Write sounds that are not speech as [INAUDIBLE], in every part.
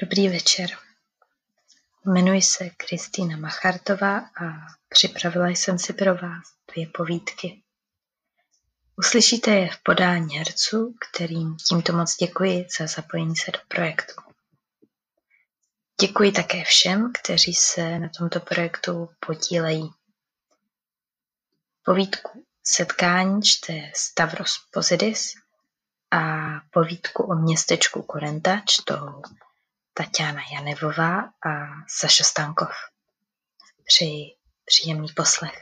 Dobrý večer. Jmenuji se Kristýna Machartová a připravila jsem si pro vás dvě povídky. Uslyšíte je v podání herců, kterým tímto moc děkuji za zapojení se do projektu. Děkuji také všem, kteří se na tomto projektu podílejí. Povídku Setkání čte Stavros Pozidis a povídku o městečku Korenta čtou Tatiana Janevová a Saša Stankov. Přeji příjemný poslech.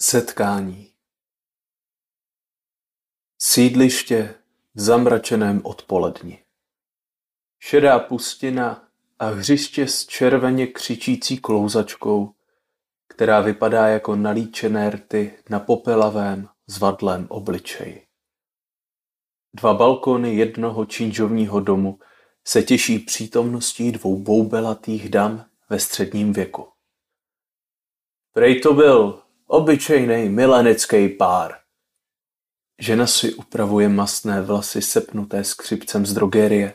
Setkání Sídliště v zamračeném odpoledni. Šedá pustina a hřiště s červeně křičící klouzačkou, která vypadá jako nalíčené rty na popelavém, zvadlém obličeji. Dva balkony jednoho činžovního domu se těší přítomností dvou boubelatých dam ve středním věku. Prej to byl obyčejný milenecký pár. Žena si upravuje masné vlasy sepnuté skřipcem z drogerie,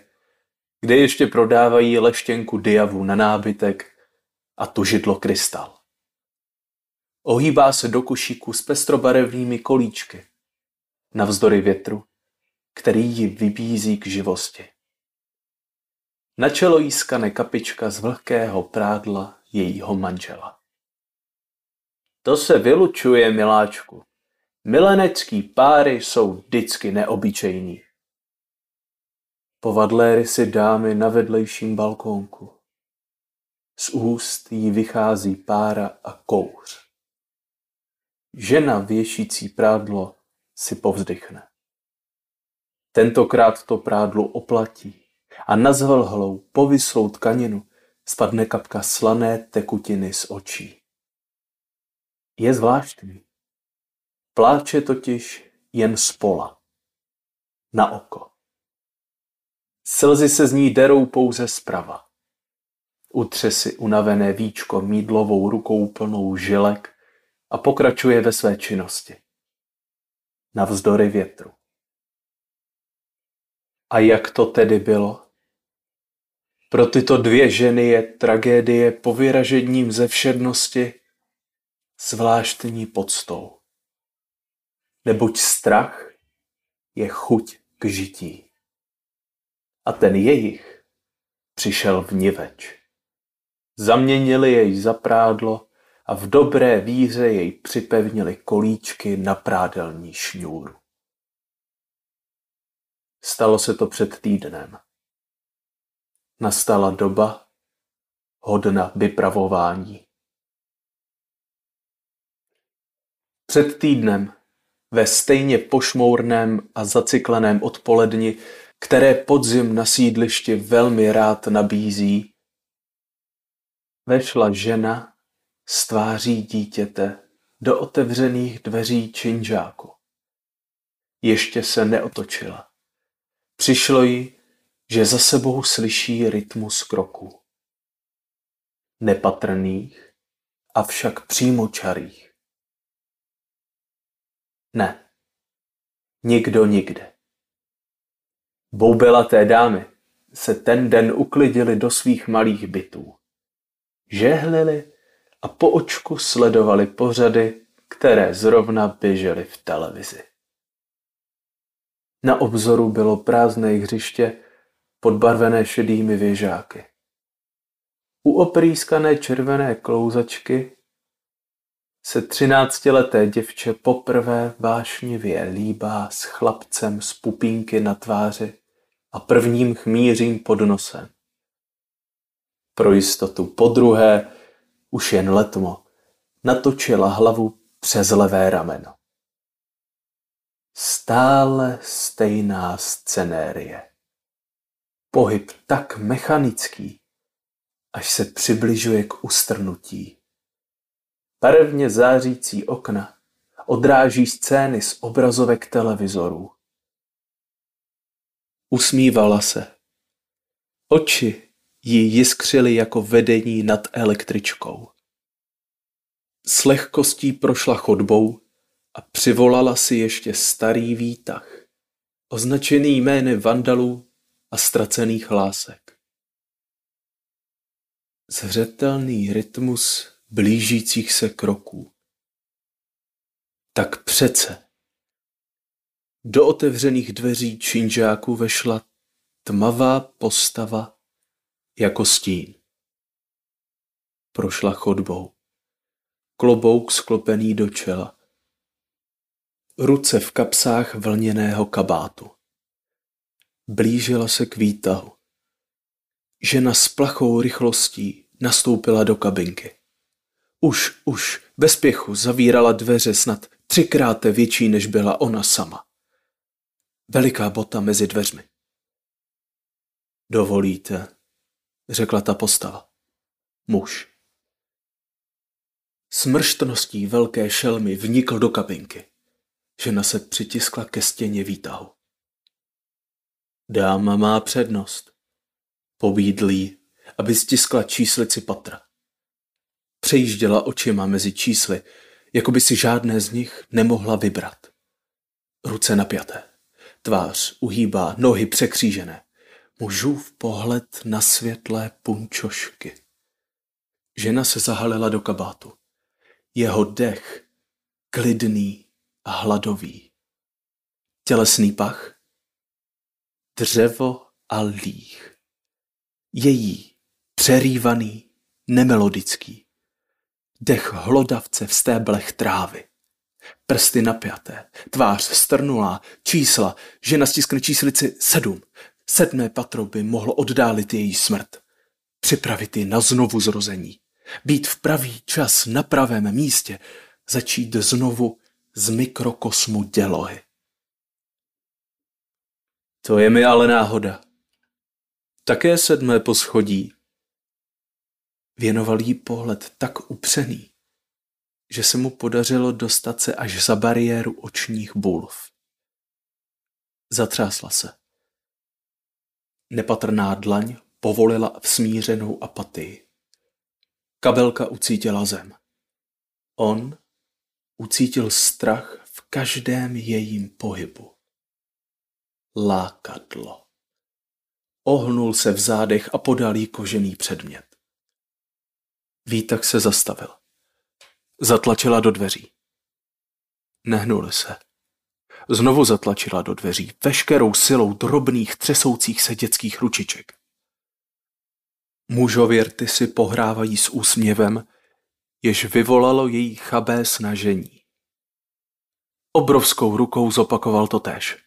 kde ještě prodávají leštěnku diavu na nábytek a tužidlo krystal. Ohýbá se do košíku s pestrobarevnými kolíčky, navzdory větru, který ji vybízí k živosti. Na čelo jí skane kapička z vlhkého prádla jejího manžela. To se vylučuje, miláčku. Milenecký páry jsou vždycky neobyčejní. Povadléry si dámy na vedlejším balkónku. Z úst jí vychází pára a kouř. Žena věšící prádlo si povzdychne. Tentokrát to prádlo oplatí a na zvlhlou, povislou tkaninu spadne kapka slané tekutiny z očí. Je zvláštní. Pláče totiž jen spola. Na oko. Slzy se z ní derou pouze zprava. Utře si unavené víčko mídlovou rukou plnou žilek a pokračuje ve své činnosti. Navzdory větru. A jak to tedy bylo? Pro tyto dvě ženy je tragédie povyražením ze všednosti zvláštní podstou. Neboť strach je chuť k žití. A ten jejich přišel v niveč. Zaměnili jej za prádlo a v dobré víře jej připevnili kolíčky na prádelní šňůru. Stalo se to před týdnem. Nastala doba hodna vypravování. Před týdnem, ve stejně pošmourném a zacykleném odpoledni, které podzim na sídlišti velmi rád nabízí, vešla žena z tváří dítěte do otevřených dveří činžáku. Ještě se neotočila. Přišlo jí, že za sebou slyší rytmus kroků. Nepatrných, avšak přímočarých. Ne, nikdo nikde. Boubelaté dámy se ten den uklidili do svých malých bytů. Žehlili a po očku sledovali pořady, které zrovna běžely v televizi. Na obzoru bylo prázdné hřiště, podbarvené šedými věžáky. U oprýskané červené klouzačky se třináctileté děvče poprvé vášnivě líbá s chlapcem z pupínky na tváři a prvním chmířím pod nosem. Pro jistotu po druhé už jen letmo, natočila hlavu přes levé rameno. Stále stejná scenérie. Pohyb tak mechanický, až se přibližuje k ustrnutí. Barevně zářící okna odráží scény z obrazovek televizorů. Usmívala se. Oči jí jiskřily jako vedení nad električkou. S lehkostí prošla chodbou a přivolala si ještě starý výtah, označený jmény vandalů a ztracených hlásek. Zřetelný rytmus blížících se kroků. Tak přece. Do otevřených dveří činžáků vešla tmavá postava jako stín. Prošla chodbou. Klobouk sklopený do čela. Ruce v kapsách vlněného kabátu. Blížila se k výtahu. Žena s plachou rychlostí nastoupila do kabinky. Už, už, bez pěchu zavírala dveře snad třikrát větší, než byla ona sama. Veliká bota mezi dveřmi. Dovolíte, řekla ta postava. Muž. Smrštností velké šelmy vnikl do kabinky. Žena se přitiskla ke stěně výtahu. Dáma má přednost. Pobídl jí, aby stiskla číslici patra. Přejížděla očima mezi čísly, jako by si žádné z nich nemohla vybrat. Ruce napjaté, tvář uhýbá, nohy překřížené. Mužův pohled na světlé punčošky. Žena se zahalila do kabátu. Jeho dech, klidný a hladový. Tělesný pach, dřevo a líh. Její přerývaný, nemelodický. Dech hlodavce v stéblech trávy. Prsty napjaté, tvář strnulá, čísla, žena stiskne číslici sedm. Sedmé patro by mohlo oddálit její smrt. Připravit ji na znovu zrození. Být v pravý čas na pravém místě. Začít znovu z mikrokosmu dělohy. To je mi ale náhoda. Také sedmé poschodí. Věnoval jí pohled tak upřený, že se mu podařilo dostat se až za bariéru očních bulv. Zatřásla se. Nepatrná dlaň povolila v smířenou apatii. Kabelka ucítila zem. On ucítil strach v každém jejím pohybu. Lákadlo. Ohnul se v zádech a podal jí kožený předmět. Výtak se zastavil. Zatlačila do dveří. Nehnuli se. Znovu zatlačila do dveří veškerou silou drobných třesoucích se dětských ručiček. Mužověrty si pohrávají s úsměvem, jež vyvolalo její chabé snažení. Obrovskou rukou zopakoval to též.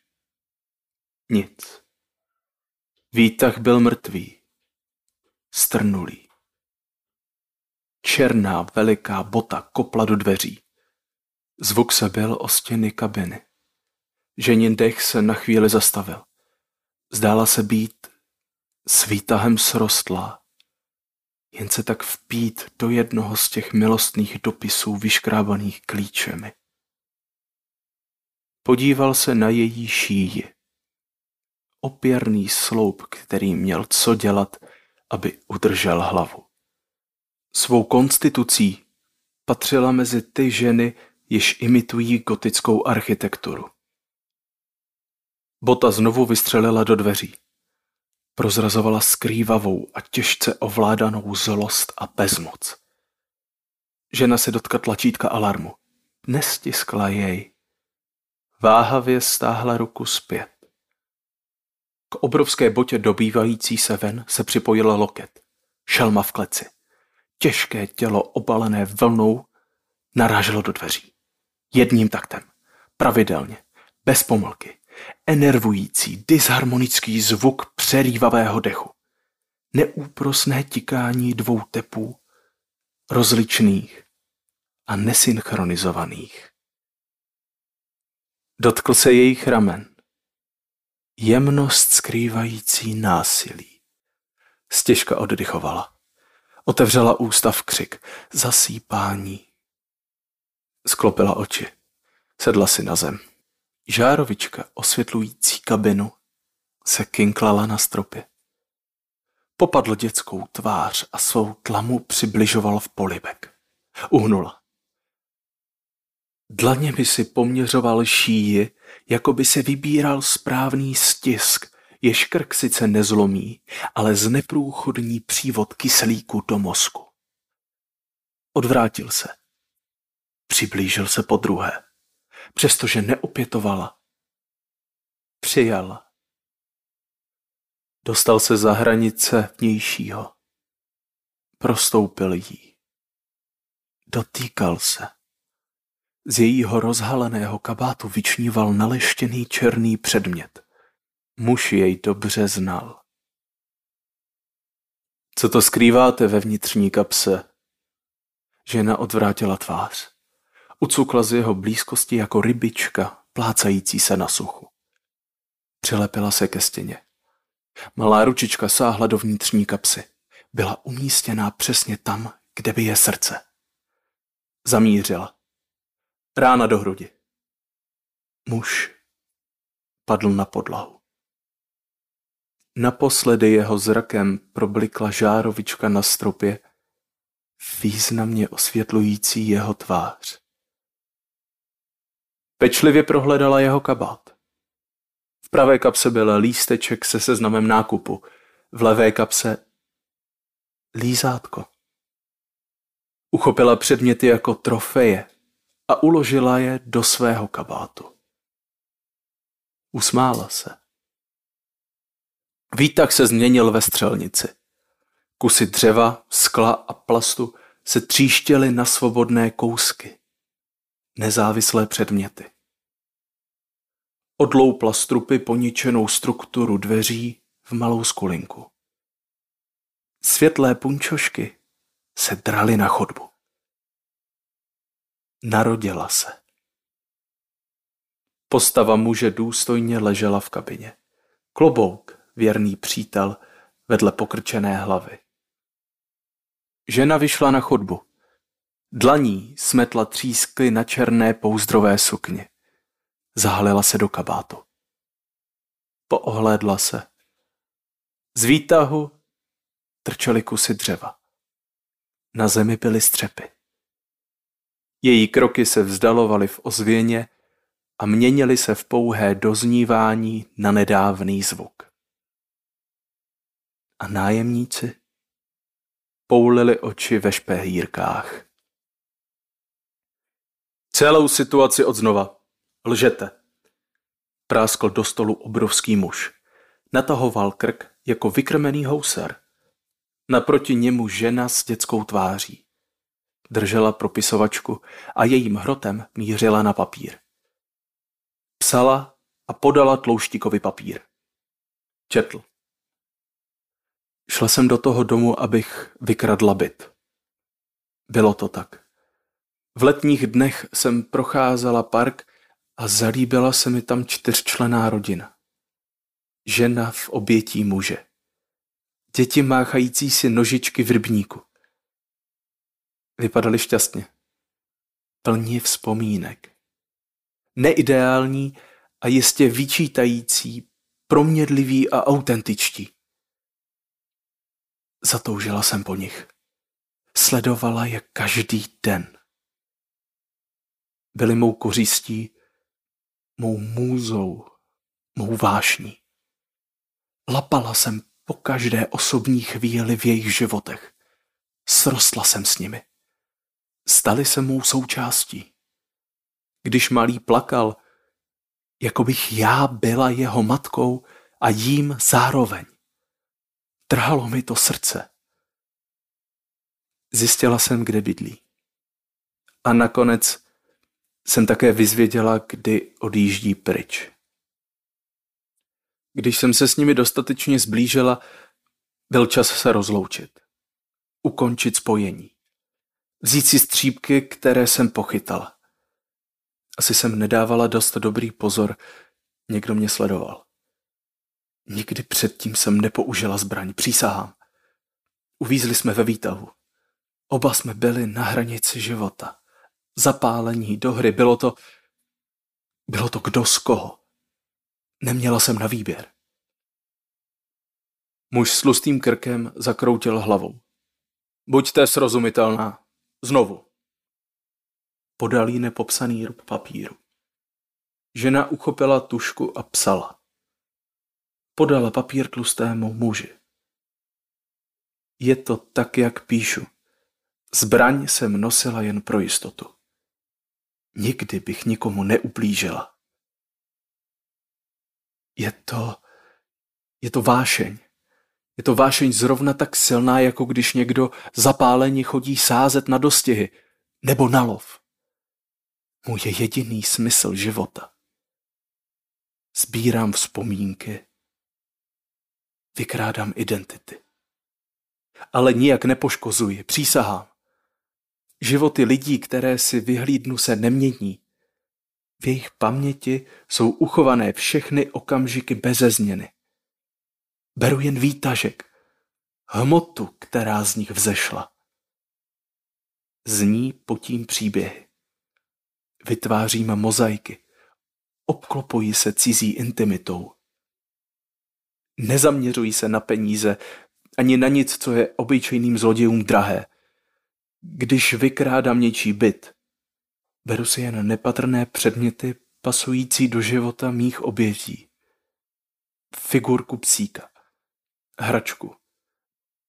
Nic. Výtah byl mrtvý. Strnulý. Černá veliká bota kopla do dveří. Zvuk se byl o stěny kabiny. Ženin dech se na chvíli zastavil. Zdála se být s výtahem srostlá. Jen se tak vpít do jednoho z těch milostných dopisů vyškrábaných klíčemi. Podíval se na její šíji. Opěrný sloup, který měl co dělat, aby udržel hlavu. Svou konstitucí patřila mezi ty ženy, jež imitují gotickou architekturu. Bota znovu vystřelila do dveří. Prozrazovala skrývavou a těžce ovládanou zlost a bezmoc. Žena se dotkla tlačítka alarmu. Nestiskla jej. Váhavě stáhla ruku zpět. K obrovské botě dobývající se ven se připojila loket. Šelma v kleci. Těžké tělo obalené vlnou naráželo do dveří. Jedním taktem. Pravidelně. Bez pomlky. Enervující, disharmonický zvuk přerývavého dechu. Neúprosné tikání dvou tepů, rozličných a nesynchronizovaných. Dotkl se jejich ramen. Jemnost skrývající násilí. Stěžka oddychovala. Otevřela ústa v křik. Zasýpání. Sklopila oči. Sedla si na zem. Žárovička osvětlující kabinu se kinklala na stropě. Popadl dětskou tvář a svou tlamu přibližoval v polibek. Uhnula. Dlaněmi si poměřoval šíji, jako by se vybíral správný stisk, jež krk sice nezlomí, ale zneprůchodní přívod kyslíku do mozku. Odvrátil se. Přiblížil se po druhé, přestože neopětovala. Přijala. Dostal se za hranice vnějšího. Prostoupil jí. Dotýkal se. Z jejího rozhaleného kabátu vyčníval naleštěný černý předmět. Muž jej dobře znal. Co to skrýváte ve vnitřní kapse? Žena odvrátila tvář. Ucukla z jeho blízkosti jako rybička, plácající se na suchu. Přilepila se ke stěně. Malá ručička sáhla do vnitřní kapsy. Byla umístěná přesně tam, kde by je srdce. Zamířila. Rána do hrudi. Muž padl na podlahu. Naposledy jeho zrakem problikla žárovička na stropě, významně osvětlující jeho tvář. Pečlivě prohledala jeho kabát. V pravé kapse byl lísteček se seznamem nákupu, v levé kapse lízátko. Uchopila předměty jako trofeje a uložila je do svého kabátu. Usmála se. Výtah se změnil ve střelnici. Kusy dřeva, skla a plastu se tříštěly na svobodné kousky. Nezávislé předměty. Odloupla strupy poničenou strukturu dveří v malou skulinku. Světlé punčošky se draly na chodbu. Narodila se. Postava muže důstojně ležela v kabině. Klobouk, věrný přítel, vedle pokrčené hlavy. Žena vyšla na chodbu. Dlaní smetla třískly na černé pouzdrové sukně. Zahalila se do kabátu. Poohlédla se. Z výtahu trčely kusy dřeva. Na zemi byly střepy. Její kroky se vzdalovaly v ozvěně a měnily se v pouhé doznívání na nedávný zvuk. A nájemníci poulili oči ve špehírkách. Celou situaci odznova. Lžete. Práskl do stolu obrovský muž. Natahoval krk jako vykrmený housar. Naproti němu žena s dětskou tváří. Držela propisovačku a jejím hrotem mířila na papír. Psala a podala tlouštíkový papír. Četl. Šla jsem do toho domu, abych vykradla byt. Bylo to tak. V letních dnech jsem procházela park a zalíbila se mi tam čtyřčlená rodina. Žena v obětí muže. Děti máchající si nožičky v rybníku. Vypadali šťastně. Plní vzpomínek. Neideální a jistě vyčítající, promědliví a autentičtí. Zatoužila jsem po nich. Sledovala je každý den. Byli mou kořistí, mou můzou, mou vášní. Lapala jsem po každé osobní chvíli v jejich životech. Srostla jsem s nimi. Stali se mou součástí. Když malý plakal, jako bych já byla jeho matkou a jím zároveň. Trhalo mi to srdce. Zjistila jsem, kde bydlí. A nakonec jsem také vyzvěděla, kdy odjíždí pryč. Když jsem se s nimi dostatečně zblížila, byl čas se rozloučit. Ukončit spojení. Vzít si střípky, které jsem pochytala. Asi jsem nedávala dost dobrý pozor, někdo mě sledoval. Nikdy předtím jsem nepoužila zbraň, přísahám. Uvízli jsme ve výtahu. Oba jsme byli na hranici života. Zapálení do hry, bylo to... Bylo to kdo z koho. Neměla jsem na výběr. Muž s tlustým krkem zakroutil hlavou. Buďte srozumitelná. Znovu. podal jí nepopsaný rub papíru. Žena uchopila tušku a psala. Podala papír tlustému muži. Je to tak, jak píšu. Zbraň jsem nosila jen pro jistotu. Nikdy bych nikomu neublížila. Je to, je to vášeň. Je to vášeň zrovna tak silná, jako když někdo zapálení chodí sázet na dostihy nebo na lov. Můj je jediný smysl života. Sbírám vzpomínky, vykrádám identity. Ale nijak nepoškozuji, přísahám. Životy lidí, které si vyhlídnu, se nemění. V jejich paměti jsou uchované všechny okamžiky beze změny. Beru jen výtažek, hmotu, která z nich vzešla. Z ní potím příběhy. Vytvářím mozaiky. Obklopuji se cizí intimitou. Nezaměřuji se na peníze, ani na nic, co je obyčejným zlodějům drahé. Když vykrádám něčí byt, beru si jen nepatrné předměty pasující do života mých obětí. Figurku psíka, hračku,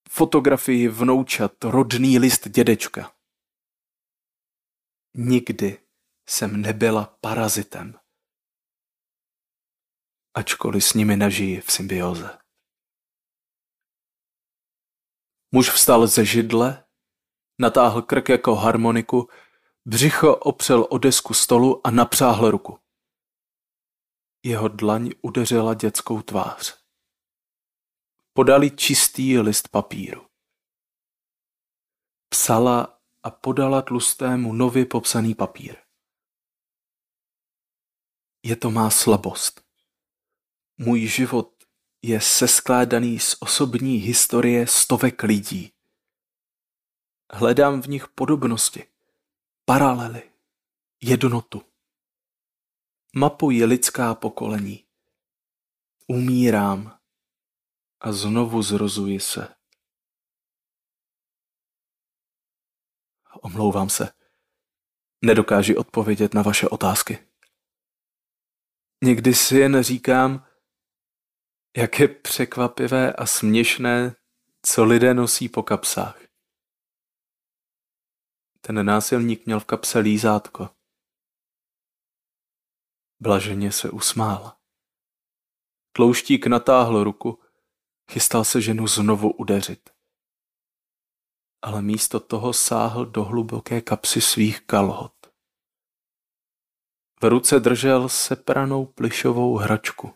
fotografii vnoučat, rodný list dědečka. Nikdy jsem nebyla parazitem. Ačkoliv s nimi nažijí v symbioze. Muž vstal ze židle, natáhl krk jako harmoniku, břicho opřel o desku stolu a napřáhl ruku. Jeho dlaň udeřila dětskou tvář. Podali čistý list papíru. Psala a podala tlustému nově popsaný papír. Je to má slabost. Můj život je seskládaný z osobní historie stovek lidí. Hledám v nich podobnosti, paralely, jednotu. Mapuji lidská pokolení. Umírám a znovu zrozuji se. Omlouvám se. Nedokáži odpovědět na vaše otázky. Někdy si jen říkám, jak je překvapivé a směšné, co lidé nosí po kapsách. Ten násilník měl v kapse lízátko. Blaženě se usmál. Tlouštík natáhl ruku, chystal se ženu znovu udeřit. Ale místo toho sáhl do hluboké kapsy svých kalhot. V ruce držel sepranou plišovou hračku.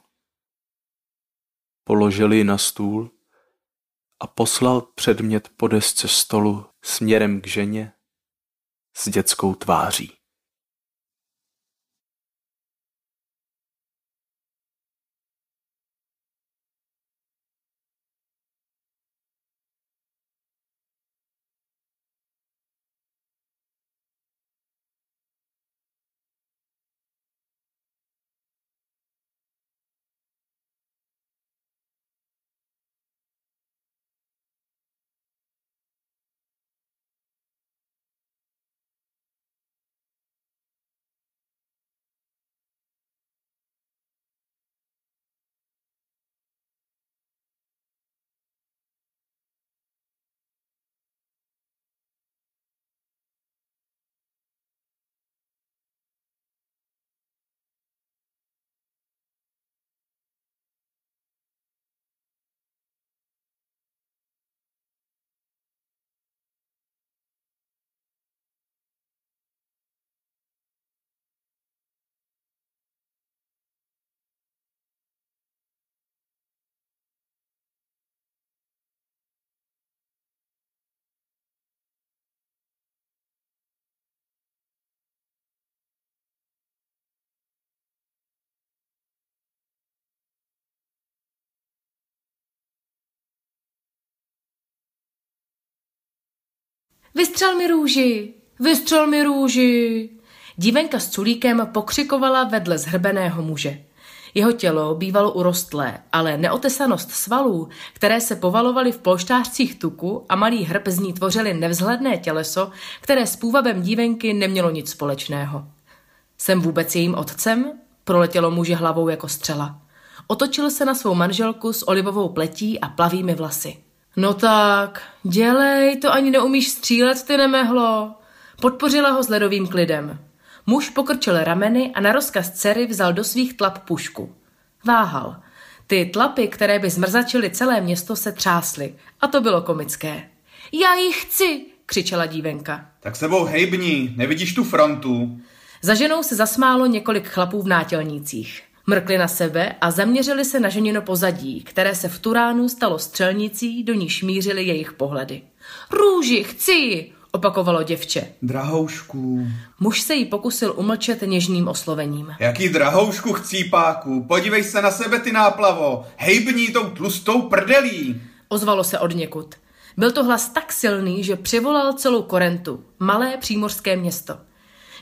Položil ji na stůl a poslal předmět po desce stolu směrem k ženě s dětskou tváří. Vystřel mi růži! Vystřel mi růži! Dívenka s culíkem pokřikovala vedle zhrbeného muže. Jeho tělo bývalo urostlé, ale neotesanost svalů, které se povalovaly v polštářcích tuku a malý hrb z ní tvořili nevzhledné těleso, které s půvabem dívenky nemělo nic společného. Jsem vůbec jejím otcem? Proletělo muži hlavou jako střela. Otočil se na svou manželku s olivovou pletí a plavými vlasy. No tak, dělej, to ani neumíš střílet, ty nemehlo. Podpořila ho s ledovým klidem. Muž pokrčil rameny a na rozkaz dcery vzal do svých tlap pušku. Váhal. Ty tlapy, které by zmrzačily celé město, se třásly. A to bylo komické. Já ji chci, křičela dívenka. Tak sebou hejbni, nevidíš tu frontu. Za ženou se zasmálo několik chlapů v nátělnících. Mrkli na sebe a zaměřili se na ženino pozadí, které se v Turánu stalo střelnicí, do níž mířily jejich pohledy. Růži, chci! opakovalo děvče. Drahoušku. Muž se jí pokusil umlčet něžným oslovením. Jaký drahoušku chcípáku, podívej se na sebe ty náplavo, hejbni tou tlustou prdelí. Ozvalo se od někud. Byl to hlas tak silný, že přivolal celou Korentu, malé přímořské město.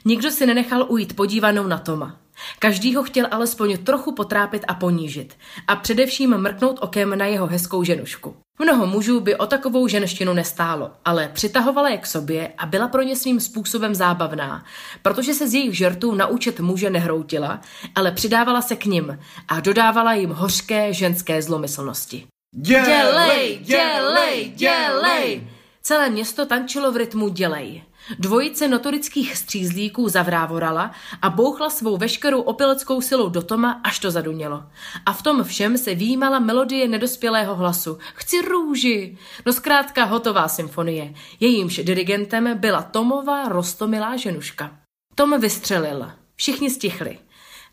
Nikdo si nenechal ujít podívanou na Toma. Každý ho chtěl alespoň trochu potrápit a ponížit a především mrknout okem na jeho hezkou ženušku. Mnoho mužů by o takovou ženštinu nestálo, ale přitahovala je k sobě a byla pro ně svým způsobem zábavná, protože se z jejich žertů naučet muže nehroutila, ale přidávala se k nim a dodávala jim hořké ženské zlomyslnosti. Dělej, dělej, dělej! Celé město tančilo v rytmu dělej. Dvojice notorických střízlíků zavrávorala a bouchla svou veškerou opileckou silou do Toma, až to zadunělo. A v tom všem se výjímala melodie nedospělého hlasu. Chci růži! No zkrátka hotová symfonie. Jejímž dirigentem byla Tomova rostomilá ženuška. Tom vystřelil. Všichni stichli.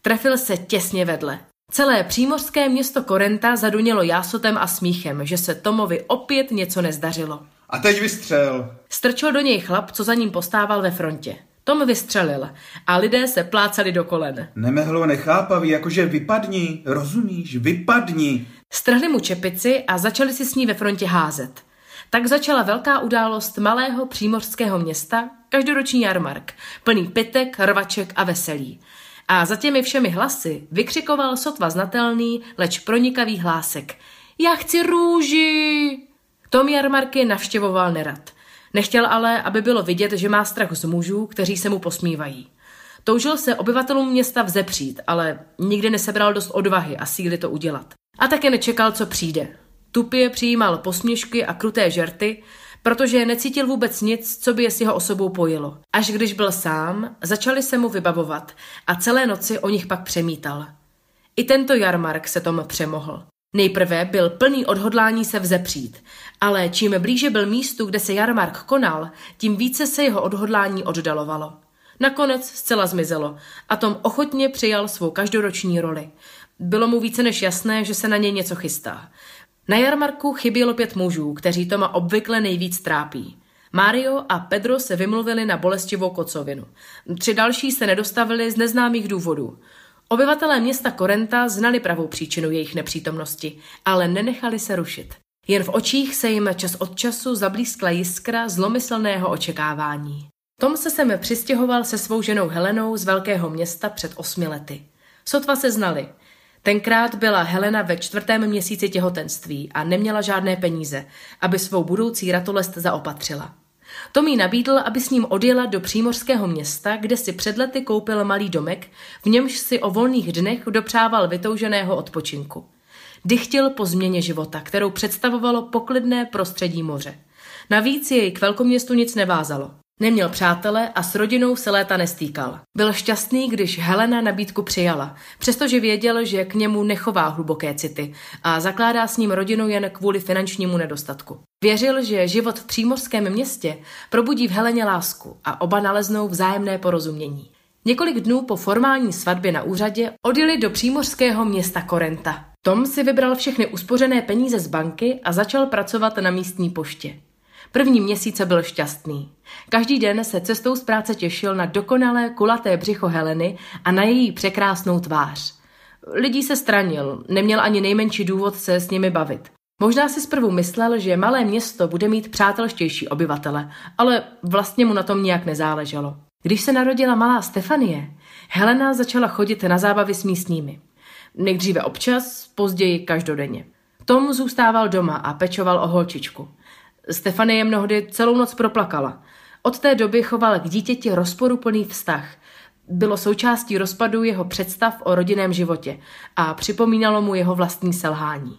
Trefil se těsně vedle. Celé přímořské město Korenta zadunělo jásotem a smíchem, že se Tomovi opět něco nezdařilo. A teď vystřel. Strčil do něj chlap, co za ním postával ve frontě. Tom vystřelil a lidé se plácali do kolen. Nemehlo nechápavý, jakože vypadni, rozumíš, vypadni. Strhli mu čepici a začali si s ní ve frontě házet. Tak začala velká událost malého přímořského města, každoroční jarmark, plný pitek, rvaček a veselí. A za těmi všemi hlasy vykřikoval sotva znatelný, leč pronikavý hlásek. Já chci růži! Tom jarmarky navštěvoval nerad. Nechtěl ale, aby bylo vidět, že má strach z mužů, kteří se mu posmívají. Toužil se obyvatelům města vzepřít, ale nikdy nesebral dost odvahy a síly to udělat. A také nečekal, co přijde. Tupě přijímal posměšky a kruté žerty, protože necítil vůbec nic, co by je s jeho osobou pojilo. Až když byl sám, začali se mu vybavovat a celé noci o nich pak přemítal. I tento jarmark se Tom přemohl. Nejprve byl plný odhodlání se vzepřít, ale čím blíže byl místu, kde se jarmark konal, tím více se jeho odhodlání oddalovalo. Nakonec zcela zmizelo a Tom ochotně přijal svou každoroční roli. Bylo mu více než jasné, že se na něj něco chystá. Na jarmarku chybělo pět mužů, kteří Toma obvykle nejvíc trápí. Mario a Pedro se vymluvili na bolestivou kocovinu. Tři další se nedostavili z neznámých důvodů. Obyvatelé města Korenta znali pravou příčinu jejich nepřítomnosti, ale nenechali se rušit. Jen v očích se jim čas od času zablískla jiskra zlomyslného očekávání. Tom se sem přistěhoval se svou ženou Helenou z velkého města před osmi lety. Sotva se znali. Tenkrát byla Helena ve čtvrtém měsíci těhotenství a neměla žádné peníze, aby svou budoucí ratolest zaopatřila. Tom jí nabídl, aby s ním odjela do přímořského města, kde si před lety koupil malý domek, v němž si o volných dnech dopřával vytouženého odpočinku. Dychtil po změně života, kterou představovalo poklidné prostředí moře. Navíc jej k velkoměstu nic nevázalo. Neměl přátele a s rodinou se léta nestýkal. Byl šťastný, když Helena nabídku přijala, přestože věděl, že k němu nechová hluboké city a zakládá s ním rodinu jen kvůli finančnímu nedostatku. Věřil, že život v přímořském městě probudí v Heleně lásku a oba naleznou vzájemné porozumění. Několik dnů po formální svatbě na úřadě odjeli do přímořského města Korenta. Tom si vybral všechny uspořené peníze z banky a začal pracovat na místní poště. První měsíce byl šťastný. Každý den se cestou z práce těšil na dokonalé kulaté břicho Heleny a na její překrásnou tvář. Lidí se stranil, neměl ani nejmenší důvod se s nimi bavit. Možná si zprvu myslel, že malé město bude mít přátelštější obyvatele, ale vlastně mu na tom nijak nezáleželo. Když se narodila malá Stefanie, Helena začala chodit na zábavy s místními. Nejdříve občas, později každodenně. Tom zůstával doma a pečoval o holčičku. Stefanie mnohdy celou noc proplakala. Od té doby choval k dítěti rozporuplný vztah. Bylo součástí rozpadu jeho představ o rodinném životě a připomínalo mu jeho vlastní selhání.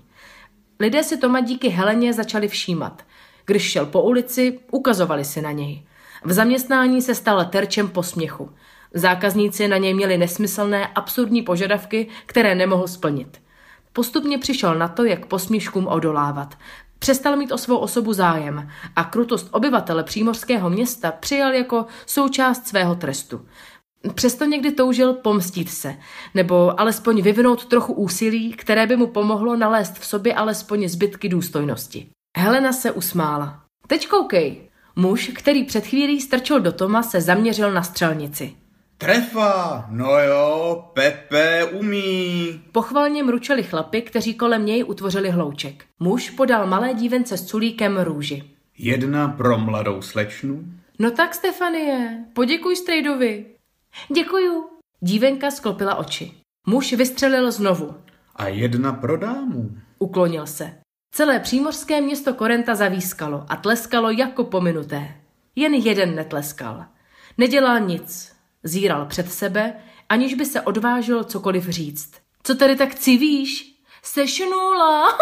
Lidé si Toma díky Heleně začali všímat. Když šel po ulici, ukazovali si na něj. V zaměstnání se stal terčem posměchu. Zákazníci na něj měli nesmyslné, absurdní požadavky, které nemohl splnit. Postupně přišel na to, jak posměškům odolávat. Přestal mít o svou osobu zájem a krutost obyvatele přímořského města přijal jako součást svého trestu. Přesto někdy toužil pomstit se, nebo alespoň vyvinout trochu úsilí, které by mu pomohlo nalézt v sobě alespoň zbytky důstojnosti. Helena se usmála. Teď koukej. Muž, který před chvílí strčil do Toma, se zaměřil na střelnici. Trefa, no jo, Pepe umí. Pochvalně mručeli chlapy, kteří kolem něj utvořili hlouček. Muž podal malé dívence s culíkem růži. Jedna pro mladou slečnu. No tak, Stefanie, poděkuj strejdovi. Děkuju. Dívenka sklopila oči. Muž vystřelil znovu. A jedna pro dámu. Uklonil se. Celé přímořské město Korenta zavískalo a tleskalo jako pominuté. Jen jeden netleskal. Nedělal nic. Zíral před sebe, aniž by se odvážil cokoliv říct. Co tady tak civíš? Sešnula!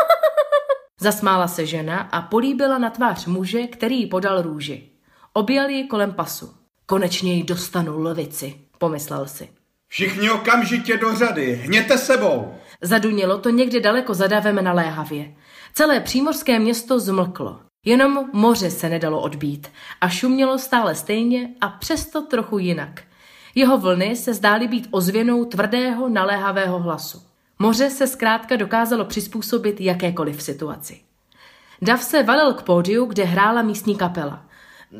[LAUGHS] Zasmála se žena a políbila na tvář muže, který jí podal růži. Objal ji kolem pasu. Konečně ji dostanu levici, pomyslel si. Všichni okamžitě do řady, hněte sebou. Zadunělo to někde daleko za davem naléhavě. Celé přímořské město zmlklo. Jenom moře se nedalo odbít a šumělo stále stejně a přesto trochu jinak. Jeho vlny se zdály být ozvěnou tvrdého, naléhavého hlasu. Moře se zkrátka dokázalo přizpůsobit jakékoliv situaci. Dav se valil k pódiu, kde hrála místní kapela.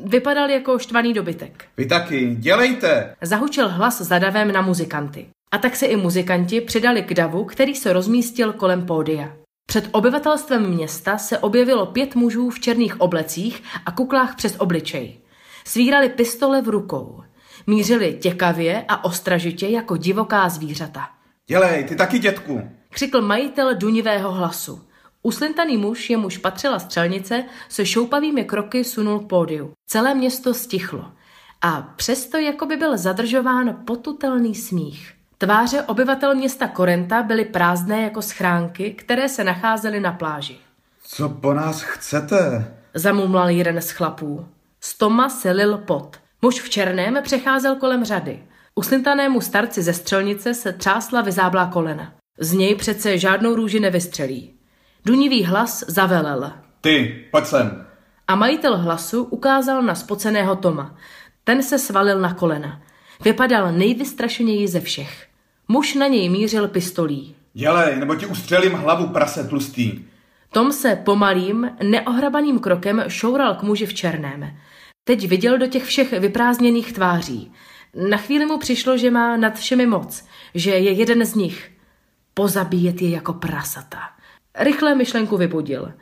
Vypadal jako štvaný dobytek. Vy taky, dělejte. Zahučel hlas za davem na muzikanty. A tak se i muzikanti přidali k davu, který se rozmístil kolem pódia. Před obyvatelstvem města se objevilo pět mužů v černých oblecích a kuklách přes obličej. Svírali pistole v rukou. Mířili těkavě a ostražitě jako divoká zvířata. Dělej, ty taky, dětku. Křikl majitel dunivého hlasu. Uslintaný muž, jemuž patřila střelnice, se šoupavými kroky sunul k pódiu. Celé město stichlo. A přesto jako by byl zadržován potutelný smích. Tváře obyvatel města Korenta byly prázdné jako schránky, které se nacházely na pláži. Co po nás chcete? Zamumlal jeden z chlapů. Z Toma se lil pot. Muž v černém přecházel kolem řady. Uslintanému starci ze střelnice se třásla vyzáblá kolena. Z něj přece žádnou růži nevystřelí. Dunivý hlas zavelel. Ty, pojď sem. A majitel hlasu ukázal na spoceného Toma. Ten se svalil na kolena. Vypadal nejvystrašeněji ze všech. Muž na něj mířil pistolí. Dělej, nebo ti ustřelím hlavu prase tlustý. Tom se pomalým, neohrabaným krokem šoural k muži v černém. Teď viděl do těch všech vyprázdněných tváří. Na chvíli mu přišlo, že má nad všemi moc, že je jeden z nich. Pozabíjet je jako prasata. Rychle myšlenku vybudil.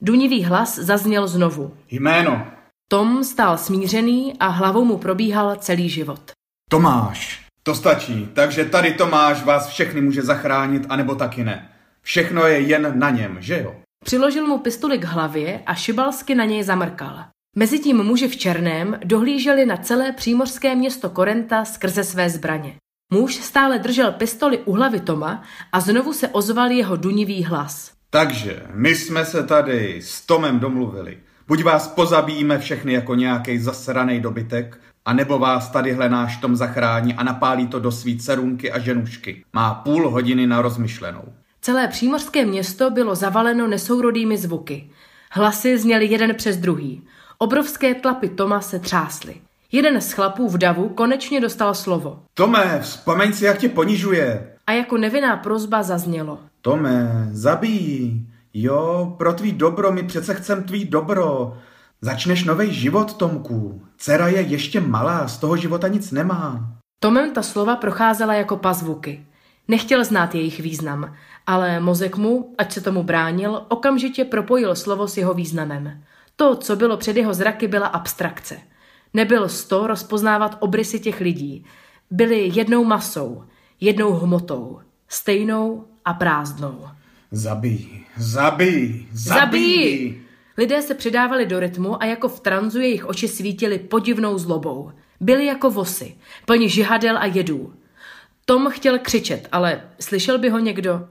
Dunivý hlas zazněl znovu. Jméno. Tom stál smířený a hlavou mu probíhal celý život. Tomáš. To stačí, takže tady Tomáš vás všechny může zachránit, anebo taky ne. Všechno je jen na něm, že jo? Přiložil mu pistoli k hlavě a šibalsky na něj zamrkal. Mezitím muži v černém dohlíželi na celé přímořské město Korenta skrze své zbraně. Muž stále držel pistoli u hlavy Toma a znovu se ozval jeho dunivý hlas. Takže my jsme se tady s Tomem domluvili. Buď vás pozabíjíme všechny jako nějaký zasraný dobytek, a nebo vás tadyhle náš Tom zachrání a napálí to do svý cerunky a ženušky. Má půl hodiny na rozmyšlenou. Celé přímořské město bylo zavaleno nesourodými zvuky. Hlasy zněly jeden přes druhý. Obrovské tlapy Toma se třásly. Jeden z chlapů v davu konečně dostal slovo. Tome, vzpomeň si, jak tě ponižuje. A jako nevinná prozba zaznělo. Tome, zabij. Jo, pro tvý dobro, my přece chcem tvý dobro. Začneš nový život, Tomku. Dcera je ještě malá, z toho života nic nemá. Tomem ta slova procházela jako pazvuky. Nechtěl znát jejich význam, ale mozek mu, ať se tomu bránil, okamžitě propojil slovo s jeho významem. To, co bylo před jeho zraky, byla abstrakce. Nebyl sto rozpoznávat obrysy těch lidí. Byli jednou masou, jednou hmotou, stejnou a prázdnou. Zabij, zabij, Zabij! zabij. Lidé se přidávali do rytmu a jako v tranzu jejich oči svítily podivnou zlobou. Byli jako vosy, plní žihadel a jedů. Tom chtěl křičet, ale slyšel by ho někdo?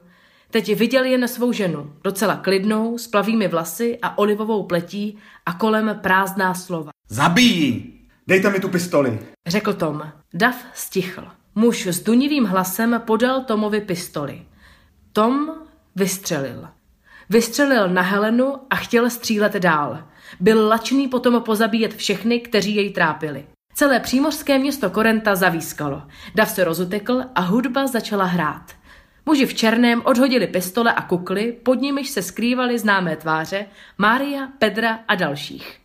Teď viděl jen svou ženu, docela klidnou, s plavými vlasy a olivovou pletí a kolem prázdná slova. Zabij! Dejte mi tu pistoli. Řekl Tom. Dav stichl. Muž s dunivým hlasem podal Tomovi pistoli. Tom vystřelil. Vystřelil na Helenu a chtěl střílet dál. Byl lačný potom pozabíjet všechny, kteří jej trápili. Celé přímořské město Korenta zavískalo. Dav se rozutekl a hudba začala hrát. Muži v černém odhodili pistole a kukly, pod nimiž se skrývaly známé tváře Mária, Pedra a dalších.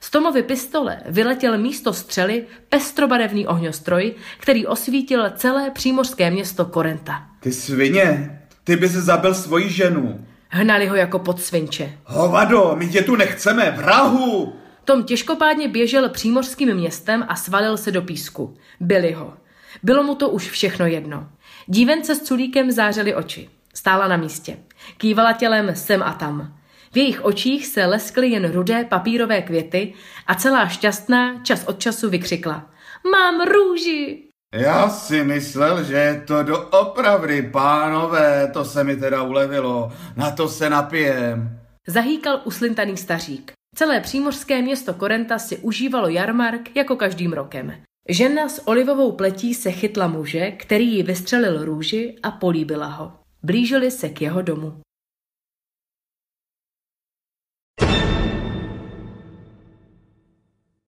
Z Tomovy pistole vyletěl místo střely pestrobarevný ohňostroj, který osvítil celé přímořské město Korenta. Ty svině, ty bys zabil svoji ženu. Hnali ho jako podsvinče. Hovado, my tě tu nechceme, vrahu! Tom těžkopádně běžel přímořským městem a svalil se do písku. Byli ho. Bylo mu to už všechno jedno. Dívence s culíkem zářily oči. Stála na místě. Kývala tělem sem a tam. V jejich očích se leskly jen rudé papírové květy a celá šťastná čas od času vykřikla. Mám růži! Já si myslel, že je to doopravdy, pánové, to se mi teda ulevilo, na to se napijem. Zahýkal uslintaný stařík. Celé přímořské město Korenta si užívalo jarmark jako každým rokem. Žena s olivovou pletí se chytla muže, který ji vystřelil růži a políbila ho. Blížili se k jeho domu.